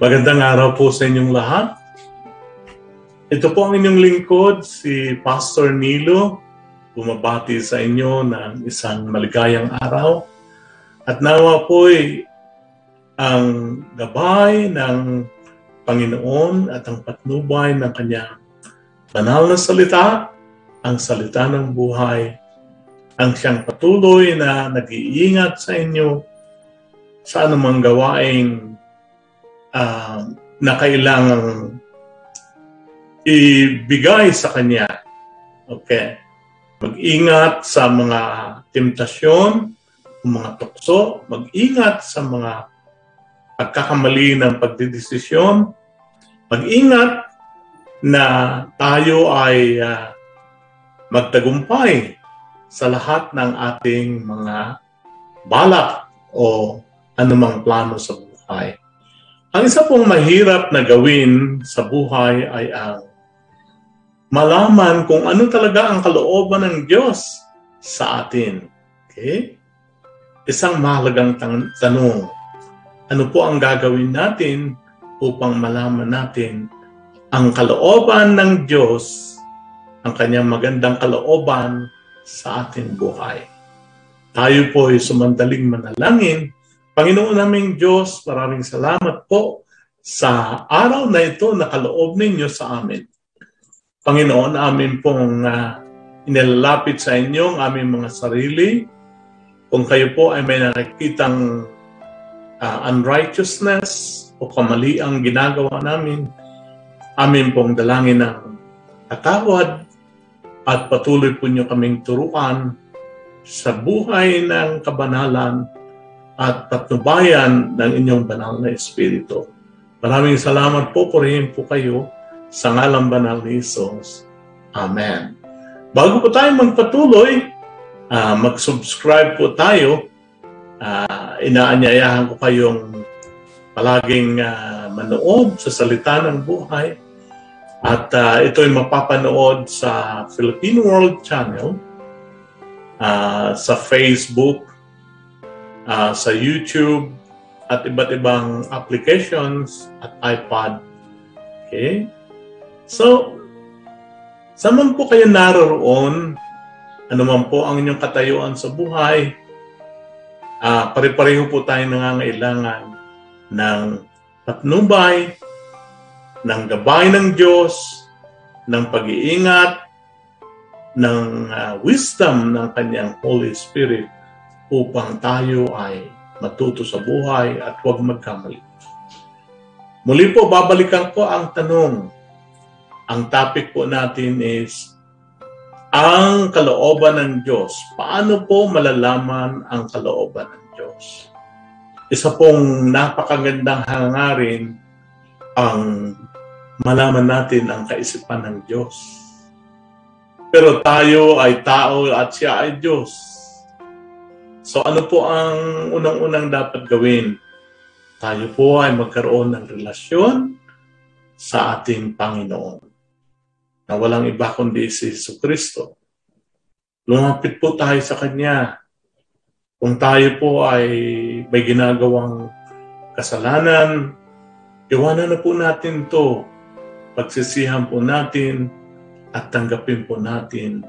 Magandang araw po sa inyong lahat. Ito po ang inyong lingkod, si Pastor Nilo, bumabati sa inyo ng isang maligayang araw. At nawa po ay ang gabay ng Panginoon at ang patnubay ng kanyang banal na salita, ang salita ng buhay, ang siyang patuloy na nag-iingat sa inyo sa anumang gawaing uh, na kailangang ibigay sa kanya. Okay. Mag-ingat sa mga temptasyon, mga tukso, mag-ingat sa mga pagkakamali ng pagdidesisyon, mag-ingat na tayo ay uh, magtagumpay sa lahat ng ating mga balak o anumang plano sa buhay. Ang isa pong mahirap na gawin sa buhay ay ang malaman kung ano talaga ang kalooban ng Diyos sa atin. Okay? Isang mahalagang tan- tanong. Ano po ang gagawin natin upang malaman natin ang kalooban ng Diyos, ang kanyang magandang kalooban sa ating buhay? Tayo po ay sumandaling manalangin Panginoon naming Diyos, maraming salamat po sa araw na ito na kaloob ninyo sa amin. Panginoon, amin pong uh, inilalapit sa inyo ang aming mga sarili. Kung kayo po ay may nakikitang uh, unrighteousness o kamali ang ginagawa namin, amin pong dalangin ng katawad at patuloy po nyo kaming turuan sa buhay ng kabanalan at patnubayan ng inyong banal na Espiritu. Maraming salamat po, purihin po kayo sa ngalang banal ni Jesus. Amen. Bago po tayo magpatuloy, uh, mag-subscribe po tayo. Uh, inaanyayahan ko kayong palaging uh, manood sa salita ng buhay. At uh, ito ay mapapanood sa Philippine World Channel, uh, sa Facebook, uh, sa YouTube at iba't ibang applications at iPad. Okay? So, saan man po kayo naroon, ano man po ang inyong katayuan sa buhay, uh, pare-pareho po tayo nangangailangan ng patnubay, ng gabay ng Diyos, ng pag-iingat, ng uh, wisdom ng kanyang Holy Spirit upang tayo ay matuto sa buhay at huwag magkamali. Muli po, babalikan ko ang tanong. Ang topic po natin is ang kalooban ng Diyos. Paano po malalaman ang kalooban ng Diyos? Isa pong napakagandang hangarin ang malaman natin ang kaisipan ng Diyos. Pero tayo ay tao at siya ay Diyos. So ano po ang unang-unang dapat gawin? Tayo po ay magkaroon ng relasyon sa ating Panginoon na walang iba kundi si Jesus Kristo. Lumapit po tayo sa Kanya. Kung tayo po ay may ginagawang kasalanan, iwanan na po natin to. Pagsisihan po natin at tanggapin po natin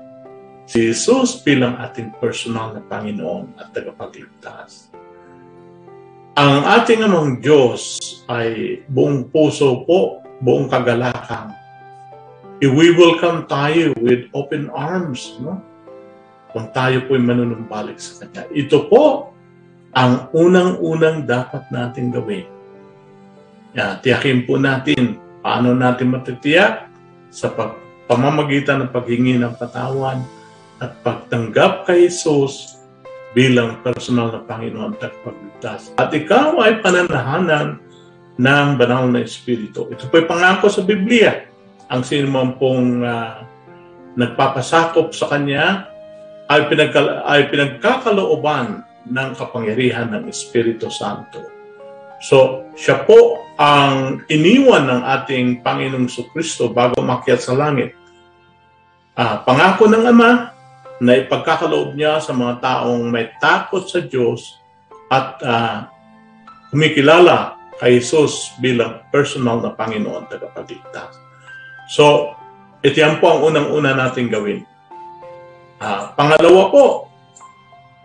si Jesus bilang ating personal na Panginoon at tagapagligtas. Ang ating amang Diyos ay buong puso po, buong kagalakang. I-welcome tayo with open arms, no? Kung tayo po'y manunumbalik sa Kanya. Ito po ang unang-unang dapat natin gawin. Yeah, tiyakin po natin paano natin matitiyak sa pamamagitan ng paghingi ng patawan at pagtanggap kay Jesus bilang personal na Panginoon at pagligtas. At ikaw ay pananahanan ng banal na Espiritu. Ito po'y pangako sa Biblia. Ang sino man pong uh, nagpapasakop sa Kanya ay, pinagka, ay pinagkakalooban ng kapangyarihan ng Espiritu Santo. So, siya po ang iniwan ng ating Panginoong Kristo bago makyat sa langit. Uh, pangako ng Ama, na ipagkakaloob niya sa mga taong may takot sa Diyos at uh, kumikilala kay Jesus bilang personal na Panginoon tagapagligtas. So, ito yan po ang unang-una natin gawin. Uh, pangalawa po,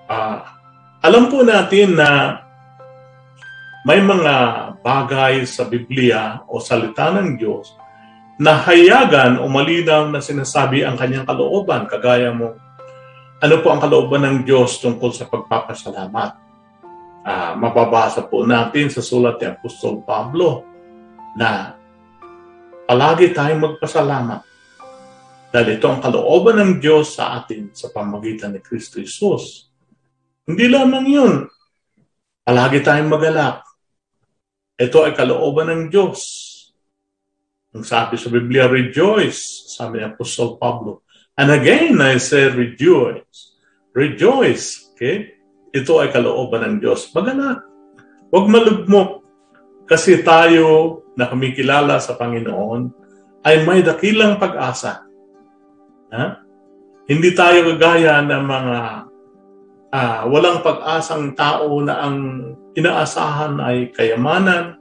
uh, alam po natin na may mga bagay sa Biblia o salita ng Diyos na hayagan o malinaw na sinasabi ang kanyang kalooban, kagaya mo, ano po ang kalooban ng Diyos tungkol sa pagpapasalamat. Uh, mababasa po natin sa sulat ni Apostol Pablo na palagi tayong magpasalamat dahil ito ang kalooban ng Diyos sa atin sa pamagitan ni Kristo Jesus. Hindi lamang yun. Palagi tayong magalak. Ito ay kalooban ng Diyos. Ang sabi sa Biblia, rejoice, sabi ni Apostol Pablo. And again, I say rejoice. Rejoice. Okay? Ito ay kalooban ng Diyos. Magalak. Huwag malugmok. Kasi tayo na kumikilala sa Panginoon ay may dakilang pag-asa. Ha? Hindi tayo kagaya ng mga uh, walang pag-asang tao na ang inaasahan ay kayamanan.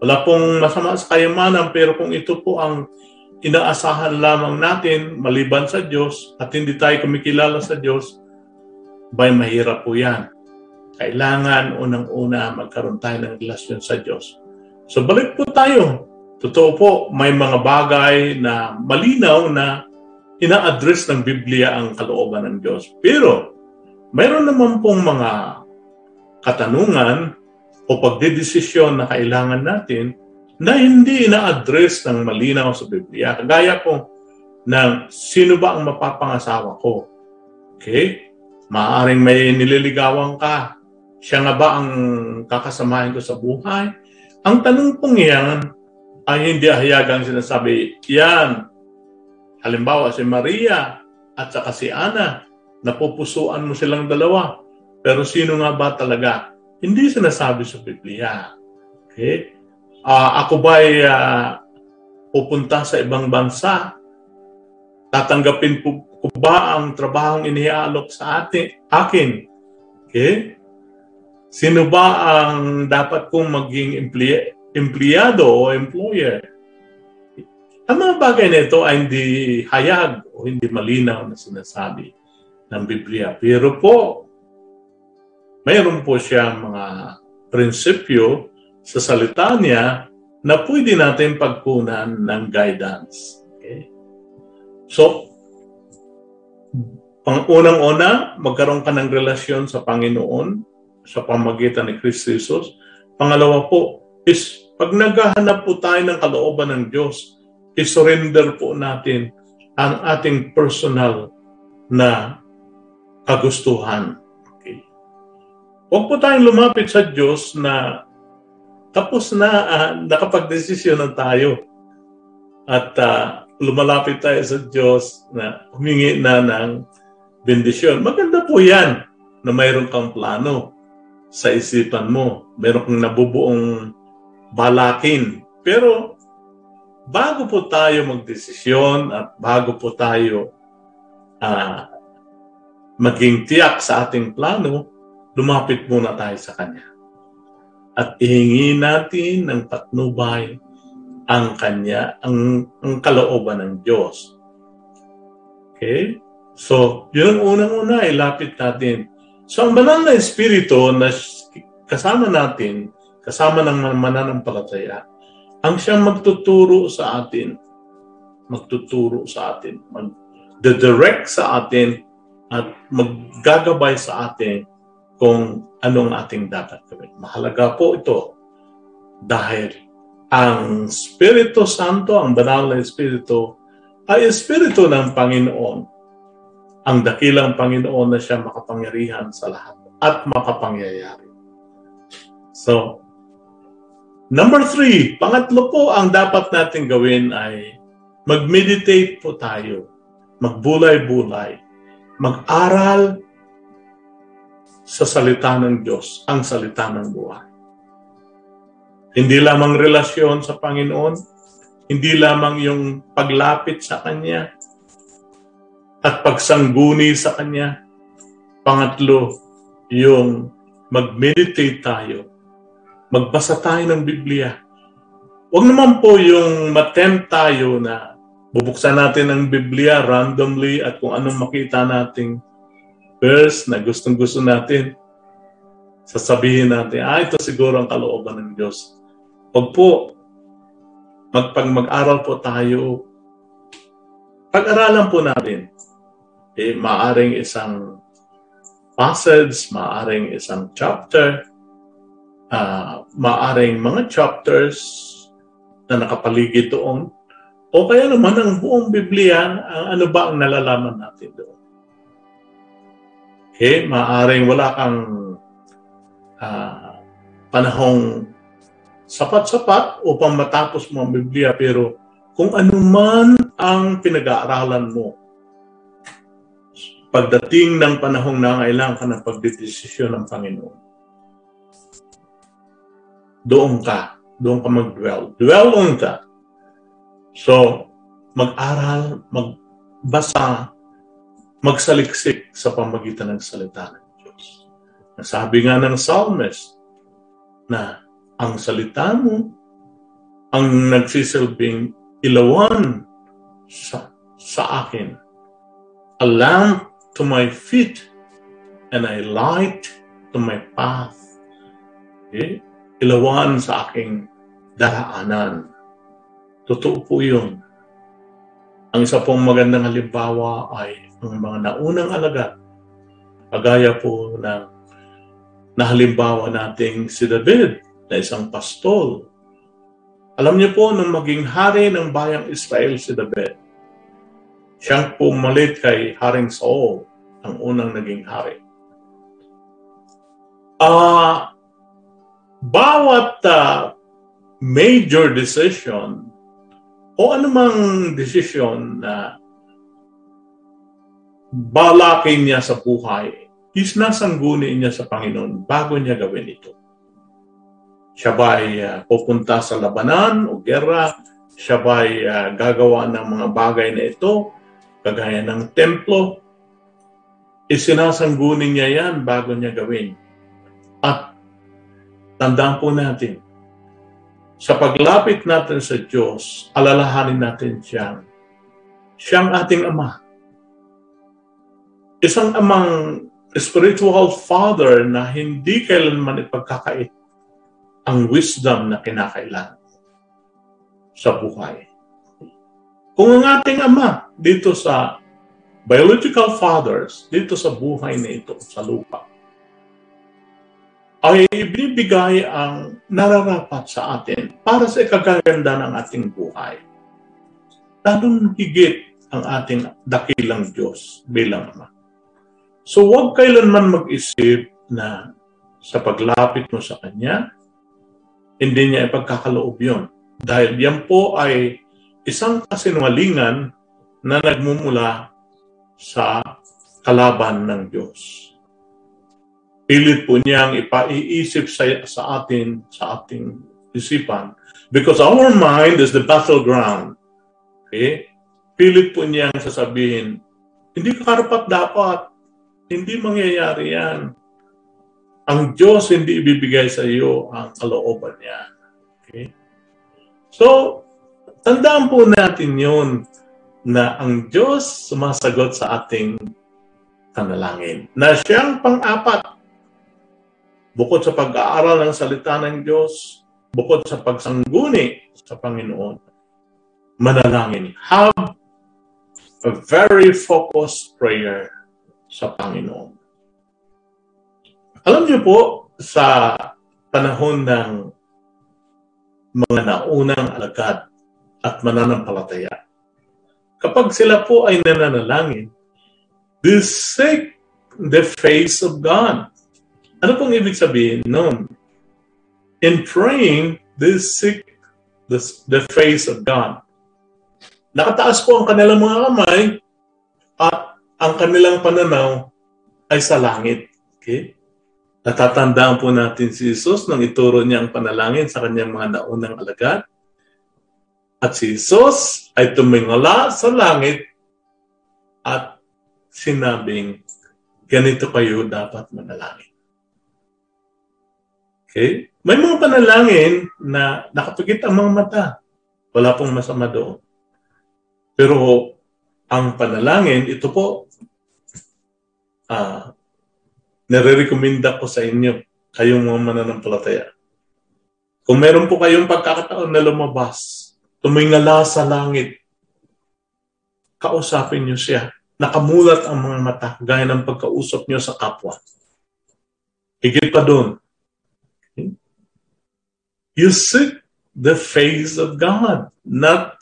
Wala pong masama sa kayamanan pero kung ito po ang inaasahan lamang natin maliban sa Diyos at hindi tayo kumikilala sa Diyos, bay mahirap po yan. Kailangan unang-una magkaroon tayo ng relasyon sa Diyos. So balik po tayo. Totoo po, may mga bagay na malinaw na ina-address ng Biblia ang kalooban ng Diyos. Pero mayroon naman pong mga katanungan o pagdedesisyon na kailangan natin na hindi ina-address ng malinaw sa Biblia. Kagaya po ng sino ba ang mapapangasawa ko? Okay? Maaring may nililigawan ka. Siya nga ba ang kakasamahin ko sa buhay? Ang tanong pong yan ay hindi hayagang sinasabi, yan, halimbawa si Maria at saka si Ana, napupusuan mo silang dalawa. Pero sino nga ba talaga? Hindi sinasabi sa Biblia. Okay? Uh, ako ba ay uh, pupunta sa ibang bansa? Tatanggapin po ko ba ang trabahong iniaalok sa atin, akin? Okay? Sino ba ang dapat kong maging empley- empleyado o employer? Ang mga bagay na ito ay hindi hayag o hindi malinaw na sinasabi ng Biblia. Pero po, mayroon po siya mga prinsipyo sa salita niya na pwede natin pagkunan ng guidance. Okay? So, pang unang-una, magkaroon ka ng relasyon sa Panginoon sa pamagitan ni Kristo Jesus. Pangalawa po, is pag naghahanap po tayo ng kalooban ng Diyos, isurrender po natin ang ating personal na kagustuhan. Okay. Huwag po tayong lumapit sa Diyos na tapos na uh, nakapag-desisyon na tayo at uh, lumalapit tayo sa Diyos na humingi na ng bendisyon. Maganda po yan na mayroon kang plano sa isipan mo. Mayroon kang nabubuong balakin. Pero bago po tayo magdesisyon at bago po tayo uh, maging tiyak sa ating plano, lumapit muna tayo sa Kanya. At ihingi natin ng patnubay ang Kanya, ang, ang kalooban ng Diyos. Okay? So, yun ang unang-una, ilapit natin. So, ang banal na espiritu na kasama natin, kasama ng mananampalataya, ang siyang magtuturo sa atin, magtuturo sa atin, mag-direct sa atin at maggagabay sa atin kung anong ating dapat gawin. Mahalaga po ito dahil ang Espiritu Santo, ang banal na Espiritu, ay Espiritu ng Panginoon. Ang dakilang Panginoon na siya makapangyarihan sa lahat at makapangyayari. So, number three, pangatlo po ang dapat natin gawin ay mag-meditate po tayo, magbulay-bulay mag-aral sa salita ng Diyos, ang salita ng buhay. Hindi lamang relasyon sa Panginoon, hindi lamang yung paglapit sa Kanya at pagsangguni sa Kanya. Pangatlo, yung mag-meditate tayo magbasa tayo ng Biblia. Huwag naman po yung matempt tayo na bubuksan natin ang Biblia randomly at kung anong makita nating verse na gustong gusto natin, sasabihin natin, ah, ito siguro ang kalooban ng Diyos. Huwag po, magpag mag-aral po tayo, pag-aralan po natin. Eh, maaring isang passage, maaring isang chapter, uh, maaring mga chapters na nakapaligid doon, o kaya naman ang buong Biblia, ang ano ba ang nalalaman natin doon. Okay, maaring wala kang uh, panahong sapat-sapat upang matapos mo ang Biblia, pero kung ano man ang pinag-aaralan mo, pagdating ng panahong nangailangan ka ng pagdedesisyon ng Panginoon, doon ka. Doon ka mag-dwell. Dwell on that. So, mag-aral, magbasa, magsaliksik sa pamagitan ng salita ng Diyos. Nasabi nga ng psalmist na ang salita mo ang nagsisilbing ilawan sa, sa akin. A lamp to my feet and a light to my path. Okay? ilawan sa aking daraanan. Totoo po yun. Ang isa pong magandang halimbawa ay ang mga naunang alaga. Kagaya po ng nahalimbawa nating si David na isang pastol. Alam niyo po, nung maging hari ng bayang Israel si David, siyang pumalit kay Haring Saul, ang unang naging hari. Uh, bawat uh, major decision o anumang desisyon na balakin niya sa buhay, isnasangguni niya sa Panginoon bago niya gawin ito. Siya ba'y uh, pupunta sa labanan o gera? Siya ba'y uh, gagawa ng mga bagay na ito, kagaya ng templo? Isinasangguni niya yan bago niya gawin. At Tandaan po natin, sa paglapit natin sa Diyos, alalahanin natin siyang, siyang ating Ama. Isang amang spiritual father na hindi kailanman ipagkakait ang wisdom na kinakailangan sa buhay. Kung ang ating Ama dito sa biological fathers, dito sa buhay na ito, sa lupa, ay ibibigay ang nararapat sa atin para sa ikagaganda ng ating buhay. Lalong higit ang ating dakilang Diyos bilang Ama. So huwag kailanman mag-isip na sa paglapit mo sa Kanya, hindi niya ipagkakaloob yun. Dahil yan po ay isang kasinungalingan na nagmumula sa kalaban ng Diyos pilit po niyang ipaiisip sa, sa atin, sa ating isipan. Because our mind is the battleground. Okay? Pilit po niyang sasabihin, hindi ka karapat dapat. Hindi mangyayari yan. Ang Diyos hindi ibibigay sa iyo ang kalooban niya. Okay? So, tandaan po natin yun na ang Diyos sumasagot sa ating panalangin. Na siyang pang-apat bukod sa pag-aaral ng salita ng Diyos, bukod sa pagsangguni sa Panginoon, manalangin. Have a very focused prayer sa Panginoon. Alam niyo po, sa panahon ng mga naunang alagad at mananampalataya, kapag sila po ay nananalangin, they seek the face of God. Ano pong ibig sabihin nun? In praying, they seek the, the face of God. Nakataas po ang kanilang mga kamay at ang kanilang pananaw ay sa langit. Okay? Natatandaan po natin si Jesus nang ituro niya ang panalangin sa kanyang mga naunang alagad. At si Jesus ay tumingala sa langit at sinabing, ganito kayo dapat manalangin. Okay? May mga panalangin na nakapikit ang mga mata. Wala pong masama doon. Pero ang panalangin, ito po, ah, nare-recommenda ko sa inyo, kayong mga mananampalataya. Kung meron po kayong pagkakataon na lumabas, tumingala sa langit, kausapin niyo siya. Nakamulat ang mga mata, gaya ng pagkausap niyo sa kapwa. Higit pa doon, You seek the face of God, not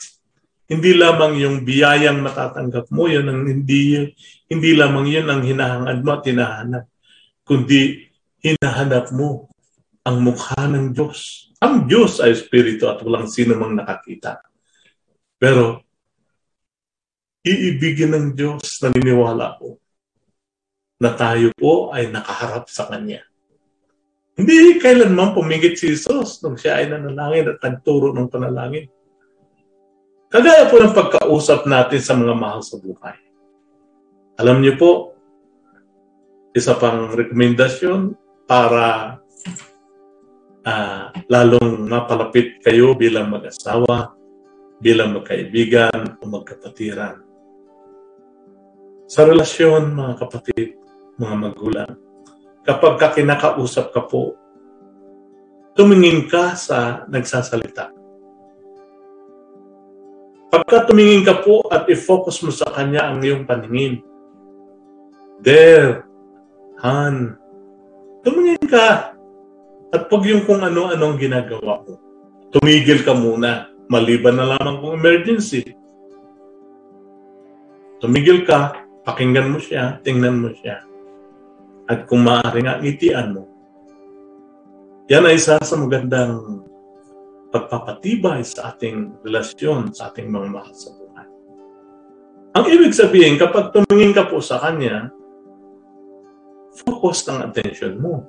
hindi lamang yung biyayang matatanggap mo, yun ang hindi, hindi lamang yun ang hinahangad mo at hinahanap, kundi hinahanap mo ang mukha ng Diyos. Ang Diyos ay Espiritu at walang sino mang nakakita. Pero, iibigin ng Diyos, naniniwala ko, na tayo po ay nakaharap sa Kanya. Hindi kailanman pumigit si Jesus nung siya ay nanalangin at nagturo ng panalangin. Kagaya po ng pagkausap natin sa mga mahal sa buhay. Alam niyo po, isa pang rekomendasyon para uh, lalong mapalapit kayo bilang mag-asawa, bilang magkaibigan o magkapatiran. Sa relasyon, mga kapatid, mga magulang, kapag ka kinakausap ka po, tumingin ka sa nagsasalita. Pagka tumingin ka po at i-focus mo sa kanya ang iyong paningin, there, han, tumingin ka. At pag yung kung ano-ano ang ginagawa mo, tumigil ka muna, maliban na lamang kung emergency. Tumigil ka, pakinggan mo siya, tingnan mo siya. At kung maaari nga, ngitian mo. Yan ay isa sa magandang pagpapatibay sa ating relasyon sa ating mga mahal sa buhay. Ang ibig sabihin, kapag tumingin ka po sa Kanya, focus ng attention mo.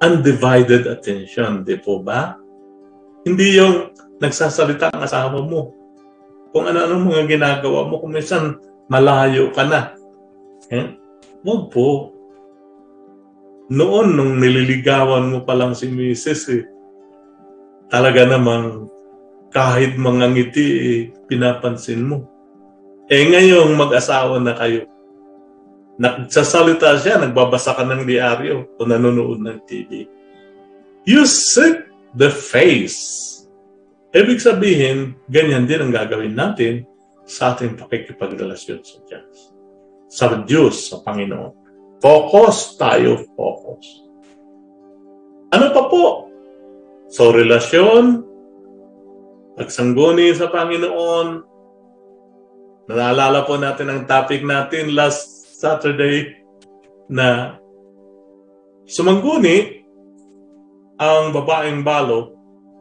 Undivided attention, di po ba? Hindi yung nagsasalita ang asawa mo. Kung ano-ano mga ginagawa mo, kung minsan malayo ka na. Eh? Huwag po noon nung nililigawan mo pa lang si Mrs. Eh, talaga namang kahit mga ngiti eh, pinapansin mo. Eh ngayong mag-asawa na kayo, nagsasalita siya, nagbabasa ka ng diaryo o nanonood ng TV. You seek the face. Ibig sabihin, ganyan din ang gagawin natin sa ating pakikipagrelasyon sa Diyos. Sa Diyos, sa Panginoon. Focus tayo, focus. Ano pa po? So, relasyon, pagsangguni sa Panginoon, naalala po natin ang topic natin last Saturday na sumangguni ang babaeng balo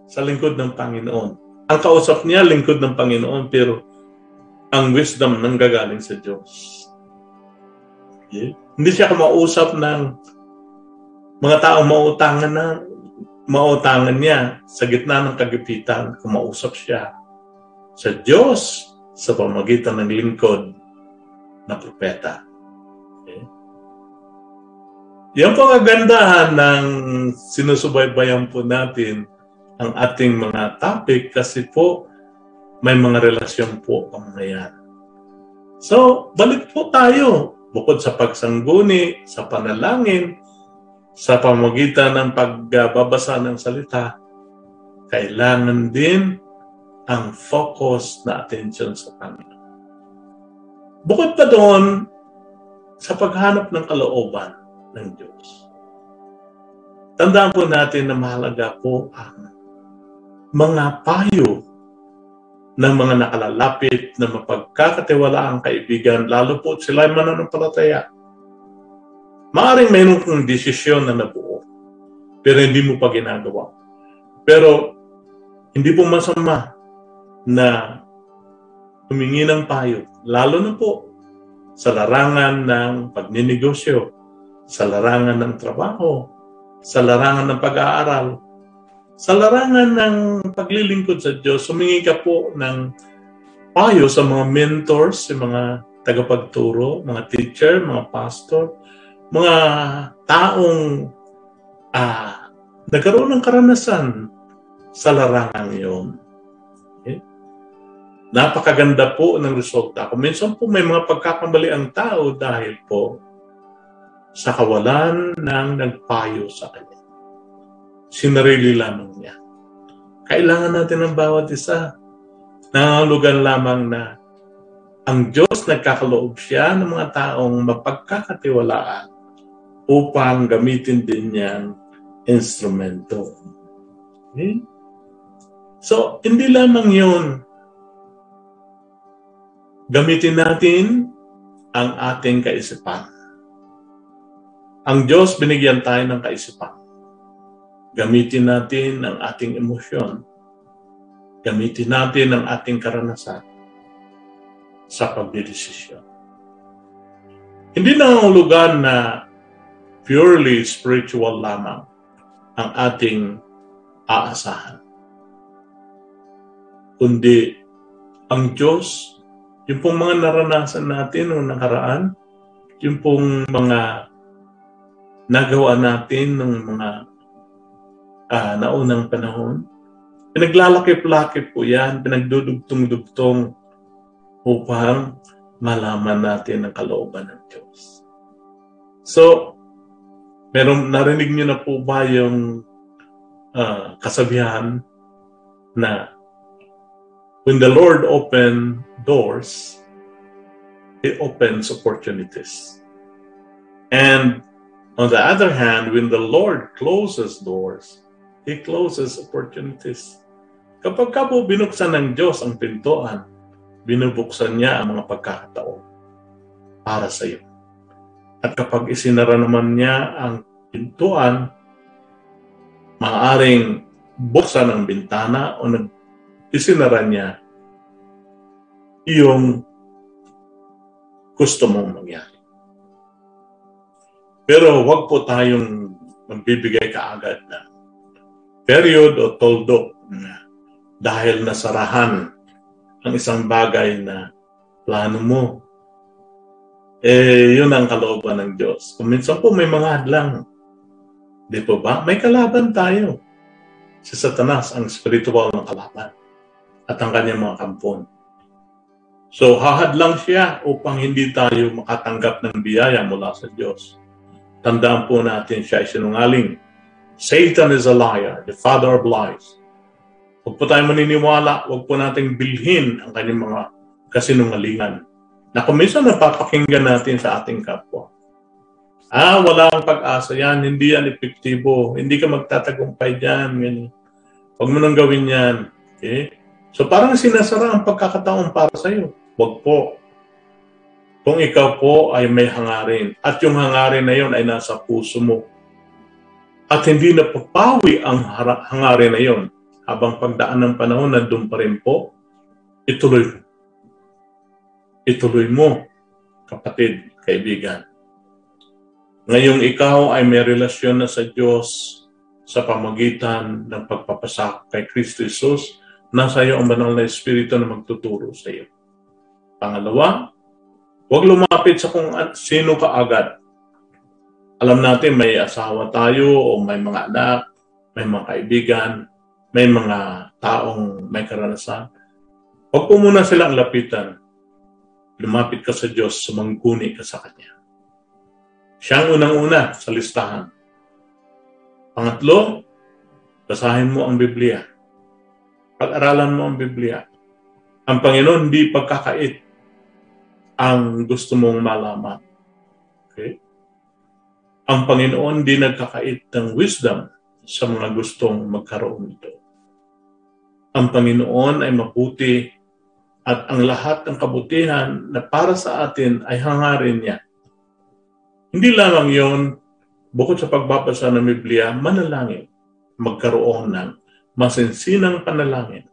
sa lingkod ng Panginoon. Ang kausap niya, lingkod ng Panginoon, pero ang wisdom nang gagaling sa Diyos. Okay? Hindi siya kumausap ng mga taong mautangan na mautangan niya sa gitna ng kagipitan. Kumausap siya sa Diyos sa pamagitan ng lingkod na propeta. Okay? Yan po kagandahan ng sinusubaybayan po natin ang ating mga topic kasi po may mga relasyon po ang. So, balik po tayo bukod sa pagsangguni, sa panalangin, sa pamagitan ng pagbabasa ng salita, kailangan din ang focus na attention sa Panginoon. Bukod pa doon, sa paghanap ng kalooban ng Diyos. Tandaan po natin na mahalaga po ang mga payo ng mga nakalalapit na mapagkakatiwala ang kaibigan, lalo po sila ay mananampalataya. Maaring mayroon kong desisyon na nabuo, pero hindi mo pa ginagawa. Pero hindi po masama na humingi ng payo, lalo na po sa larangan ng pagninegosyo, sa larangan ng trabaho, sa larangan ng pag-aaral, sa larangan ng paglilingkod sa Diyos, humingi ka po ng payo sa mga mentors, sa mga tagapagturo, mga teacher, mga pastor, mga taong uh, nagkaroon ng karanasan sa larangan yun. Okay? Napakaganda po ng resulta. Kung minsan po may mga pagkakamali ang tao dahil po sa kawalan ng nagpayo sa kanya. Sinarili lamang niya. Kailangan natin ng bawat isa. Nangangulugan lamang na ang Diyos nagkakaloob siya ng mga taong mapagkakatiwalaan upang gamitin din niyang instrumento. Okay? So, hindi lamang yun. Gamitin natin ang ating kaisipan. Ang Diyos binigyan tayo ng kaisipan. Gamitin natin ang ating emosyon. Gamitin natin ang ating karanasan sa pagdidesisyon. Hindi na ang lugar na purely spiritual lamang ang ating aasahan. Kundi ang Diyos, yung pong mga naranasan natin noong nakaraan, yung pong mga nagawa natin ng mga uh, naunang panahon, pinaglalakip-lakip po yan, pinagdudugtong-dugtong upang malaman natin ang kalooban ng Diyos. So, meron narinig niyo na po ba yung uh, kasabihan na when the Lord open doors, He opens opportunities. And on the other hand, when the Lord closes doors, He closes opportunities. Kapag ka po binuksan ng Diyos ang pintuan, binubuksan niya ang mga pagkakataon para sa iyo. At kapag isinara naman niya ang pintuan, maaaring buksan ang bintana o nag isinara niya yung gusto mong mangyari. Pero wag po tayong magbibigay kaagad na period o toldok na dahil nasarahan ang isang bagay na plano mo. Eh, yun ang kalooban ng Diyos. Kung minsan po may mga hadlang. Di po ba? May kalaban tayo. Si Satanas ang spiritual na kalaban at ang kanyang mga kampon. So, hahadlang siya upang hindi tayo makatanggap ng biyaya mula sa Diyos. Tandaan po natin siya ay sinungaling. Satan is a liar, the father of lies. Huwag po tayo maniniwala, huwag po nating bilhin ang kanyang mga kasinungalingan na kung minsan napapakinggan natin sa ating kapwa. Ah, wala ang pag-asa yan, hindi yan epektibo, hindi ka magtatagumpay dyan. Huwag mo nang gawin yan. Okay? So parang sinasara ang pagkakataon para sa iyo. Huwag po. Kung ikaw po ay may hangarin at yung hangarin na yon ay nasa puso mo at hindi na papawi ang hangarin na yon habang pagdaan ng panahon nandun pa rin po, ituloy. Ituloy mo, kapatid, kaibigan. Ngayong ikaw ay may relasyon na sa Diyos sa pamagitan ng pagpapasak kay Kristo Jesus, nasa iyo ang banal na Espiritu na magtuturo sa iyo. Pangalawa, huwag lumapit sa kung sino ka agad. Alam natin may asawa tayo o may mga anak, may mga kaibigan, may mga taong may karanasan. Huwag po muna silang lapitan. Lumapit ka sa Diyos, sumangguni ka sa Kanya. Siya ang unang-una sa listahan. Pangatlo, basahin mo ang Biblia pag-aralan mo ang Biblia. Ang Panginoon hindi pagkakait ang gusto mong malaman. Okay? Ang Panginoon hindi nagkakait ng wisdom sa mga gustong magkaroon nito. Ang Panginoon ay mabuti at ang lahat ng kabutihan na para sa atin ay hangarin niya. Hindi lamang yon bukod sa pagbabasa ng Biblia, manalangin, magkaroon ng masinsinang panalangin.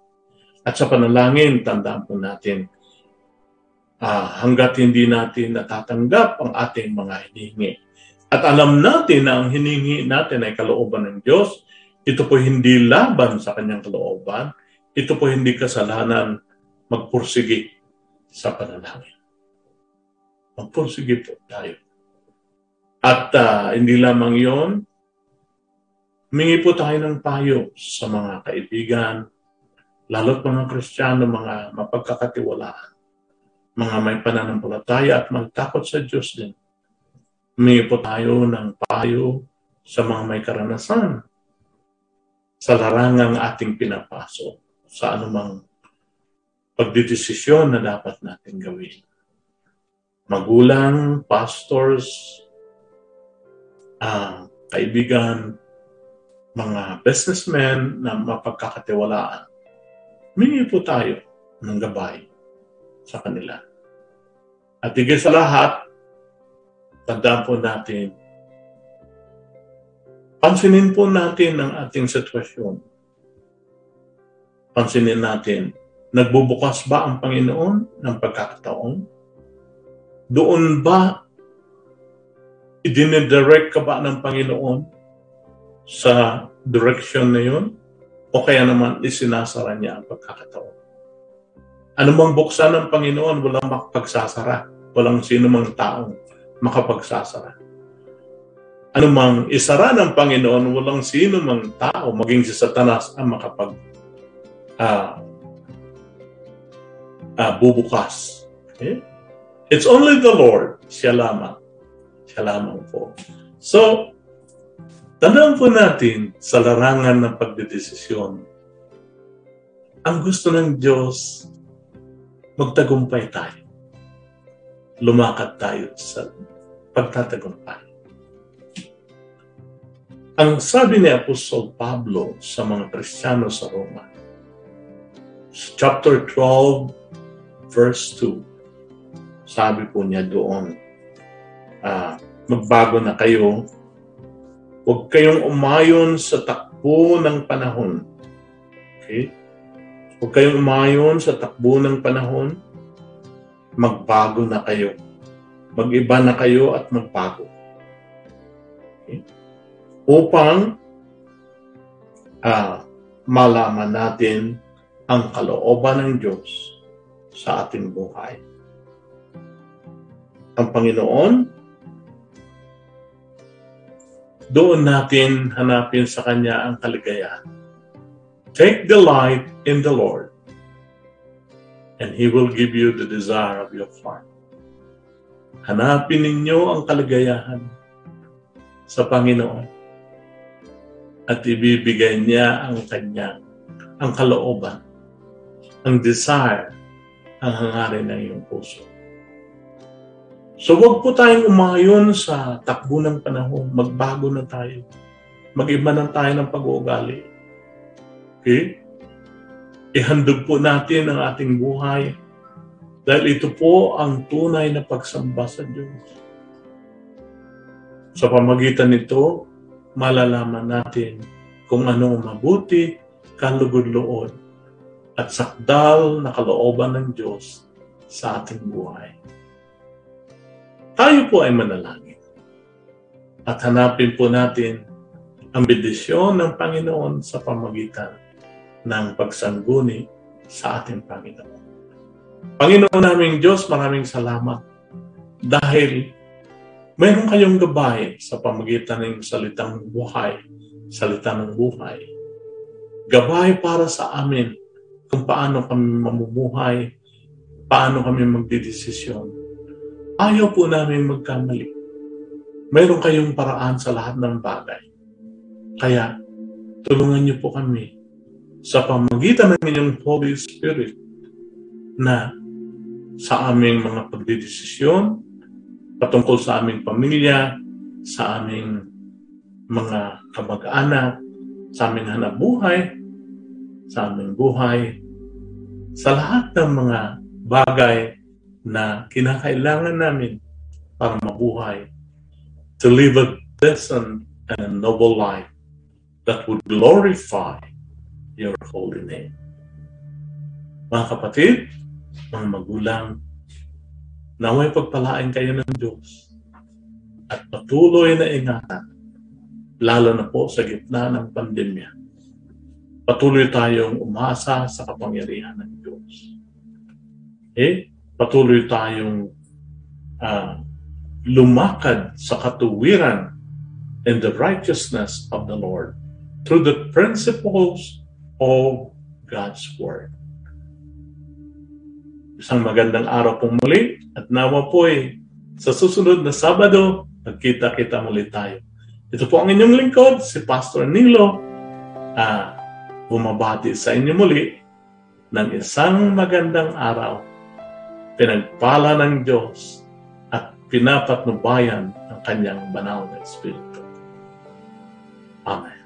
At sa panalangin, tandaan po natin, uh, hanggat hindi natin natatanggap ang ating mga hinihingi. At alam natin na ang hinihingi natin ay kalooban ng Diyos, ito po hindi laban sa kanyang kalooban, ito po hindi kasalanan magpursigi sa panalangin. Magpursigi po tayo. At uh, hindi lamang yon, Humingi po tayo ng payo sa mga kaibigan, lalo't mga Kristiyano, mga mapagkakatiwalaan, mga may pananampalataya at magtakot sa Diyos din. Humingi po tayo ng payo sa mga may karanasan sa larangang ating pinapasok sa anumang pagdidesisyon na dapat natin gawin. Magulang, pastors, uh, kaibigan, mga businessmen na mapagkakatiwalaan, humingi po tayo ng gabay sa kanila. At higit sa lahat, tandaan po natin, pansinin po natin ang ating sitwasyon. Pansinin natin, nagbubukas ba ang Panginoon ng pagkakataon? Doon ba idinidirect ka ba ng Panginoon sa direction na yun o kaya naman isinasara niya ang pagkakataon. Ano mang buksan ng Panginoon, walang makapagsasara. Walang sino mang taong makapagsasara. Ano mang isara ng Panginoon, walang sino mang tao, maging si Satanas, ang makapag uh, uh, bubukas. Okay? It's only the Lord. Siya lamang. Siya lamang po. So, Tandaan po natin sa larangan ng pagdedesisyon, ang gusto ng Diyos, magtagumpay tayo. Lumakad tayo sa pagtatagumpay. Ang sabi ni Apostol Pablo sa mga Kristiyano sa Roma, chapter 12, verse 2, sabi po niya doon, uh, magbago na kayo Huwag kayong umayon sa takbo ng panahon. Okay? Huwag kayong umayon sa takbo ng panahon. Magbago na kayo. Mag-iba na kayo at magbago. Okay? Upang uh, malaman natin ang kalooban ng Diyos sa ating buhay. Ang Panginoon doon natin hanapin sa Kanya ang kaligayahan. Take delight in the Lord, and He will give you the desire of your heart. Hanapin ninyo ang kaligayahan sa Panginoon at ibibigay niya ang kanyang, ang kalooban, ang desire, ang hangarin ng iyong puso. So wag po tayong umayon sa takbo ng panahon. Magbago na tayo. Mag-iba na tayo ng pag-uugali. Okay? Ihandog po natin ang ating buhay dahil ito po ang tunay na pagsamba sa Diyos. Sa pamagitan nito, malalaman natin kung ano ang mabuti, kalugod-lood, at sakdal na kalooban ng Diyos sa ating buhay. Tayo po ay manalangin. At hanapin po natin ang bendisyon ng Panginoon sa pamagitan ng pagsangguni sa ating Panginoon. Panginoon naming Diyos, maraming salamat dahil mayroon kayong gabay sa pamagitan ng salitang buhay, salita ng buhay. Gabay para sa amin kung paano kami mamumuhay, paano kami magdidesisyon Ayaw po namin magkamali. Mayroon kayong paraan sa lahat ng bagay. Kaya, tulungan niyo po kami sa pamagitan ng inyong Holy Spirit na sa aming mga pagdidesisyon, patungkol sa aming pamilya, sa aming mga kamag-anak, sa aming hanap buhay, sa aming buhay, sa lahat ng mga bagay na kinakailangan namin para mabuhay, to live a pleasant and a noble life that would glorify your holy name. Mga kapatid, mga magulang, naway pagpalain kayo ng Diyos at patuloy na ingatan, lalo na po sa gitna ng pandemya. Patuloy tayong umasa sa kapangyarihan ng Diyos. Okay? patuloy tayong uh, lumakad sa katuwiran and the righteousness of the Lord through the principles of God's Word. Isang magandang araw pong muli at nawa po ay sa susunod na Sabado, magkita-kita muli tayo. Ito po ang inyong lingkod, si Pastor Nilo, ah, bumabati sa inyo muli ng isang magandang araw. Pinagpala ng Diyos at pinapatnubayan ng kanyang banal na Espiritu. Amen.